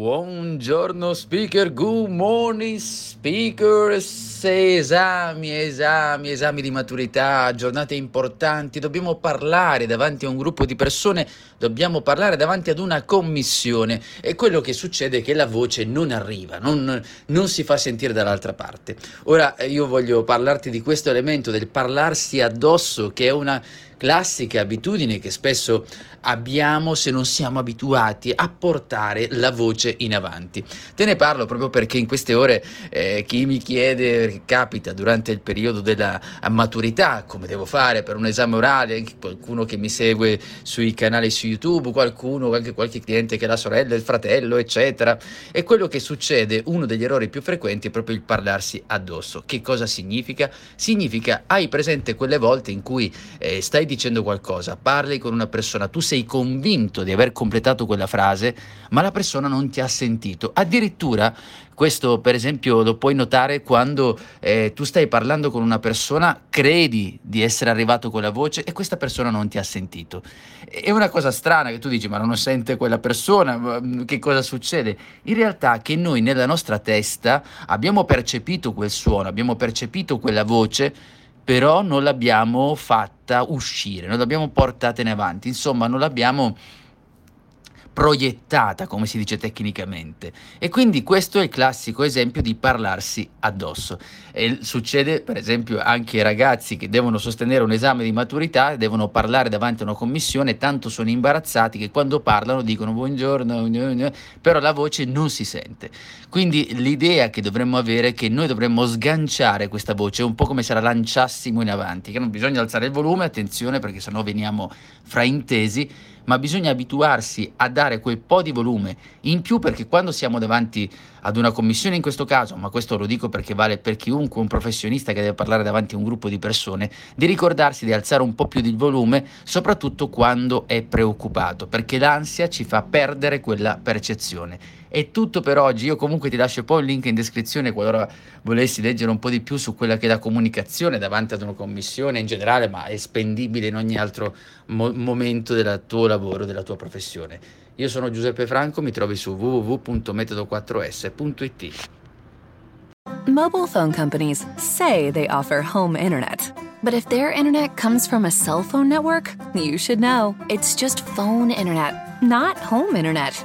Buongiorno speaker, good morning speaker, esami, esami, esami di maturità, giornate importanti, dobbiamo parlare davanti a un gruppo di persone, dobbiamo parlare davanti ad una commissione e quello che succede è che la voce non arriva, non, non si fa sentire dall'altra parte. Ora io voglio parlarti di questo elemento del parlarsi addosso che è una classica abitudine che spesso abbiamo se non siamo abituati a portare la voce in avanti. Te ne parlo proprio perché in queste ore eh, chi mi chiede, capita durante il periodo della maturità, come devo fare per un esame orale, qualcuno che mi segue sui canali su YouTube, qualcuno, anche qualche cliente che ha la sorella, il fratello, eccetera. E quello che succede, uno degli errori più frequenti è proprio il parlarsi addosso. Che cosa significa? Significa hai presente quelle volte in cui eh, stai dicendo qualcosa, parli con una persona, tu sei convinto di aver completato quella frase, ma la persona non ti ha sentito. Addirittura, questo per esempio lo puoi notare quando eh, tu stai parlando con una persona, credi di essere arrivato con la voce e questa persona non ti ha sentito. È una cosa strana che tu dici, ma non sente quella persona, che cosa succede? In realtà che noi nella nostra testa abbiamo percepito quel suono, abbiamo percepito quella voce, però non l'abbiamo fatta uscire, non l'abbiamo portata in avanti, insomma non l'abbiamo proiettata, come si dice tecnicamente. E quindi questo è il classico esempio di parlarsi addosso. E succede, per esempio, anche ai ragazzi che devono sostenere un esame di maturità, devono parlare davanti a una commissione, tanto sono imbarazzati che quando parlano dicono buongiorno, però la voce non si sente. Quindi l'idea che dovremmo avere è che noi dovremmo sganciare questa voce, un po' come se la lanciassimo in avanti, che non bisogna alzare il volume, attenzione perché sennò veniamo fraintesi, ma bisogna abituarsi a dare quel po' di volume in più perché quando siamo davanti ad una commissione in questo caso, ma questo lo dico perché vale per chiunque, un professionista che deve parlare davanti a un gruppo di persone, di ricordarsi di alzare un po' più di volume, soprattutto quando è preoccupato, perché l'ansia ci fa perdere quella percezione. È tutto per oggi, io comunque ti lascio poi il link in descrizione qualora volessi leggere un po' di più su quella che è la comunicazione davanti ad una commissione in generale, ma è spendibile in ogni altro mo- momento del tuo lavoro, della tua professione. Io sono Giuseppe Franco, mi trovi su www.metodo4s.it. Mobile phone companies say they offer home internet. But if their internet comes from a cell phone network, you should know. It's just phone internet, not home internet.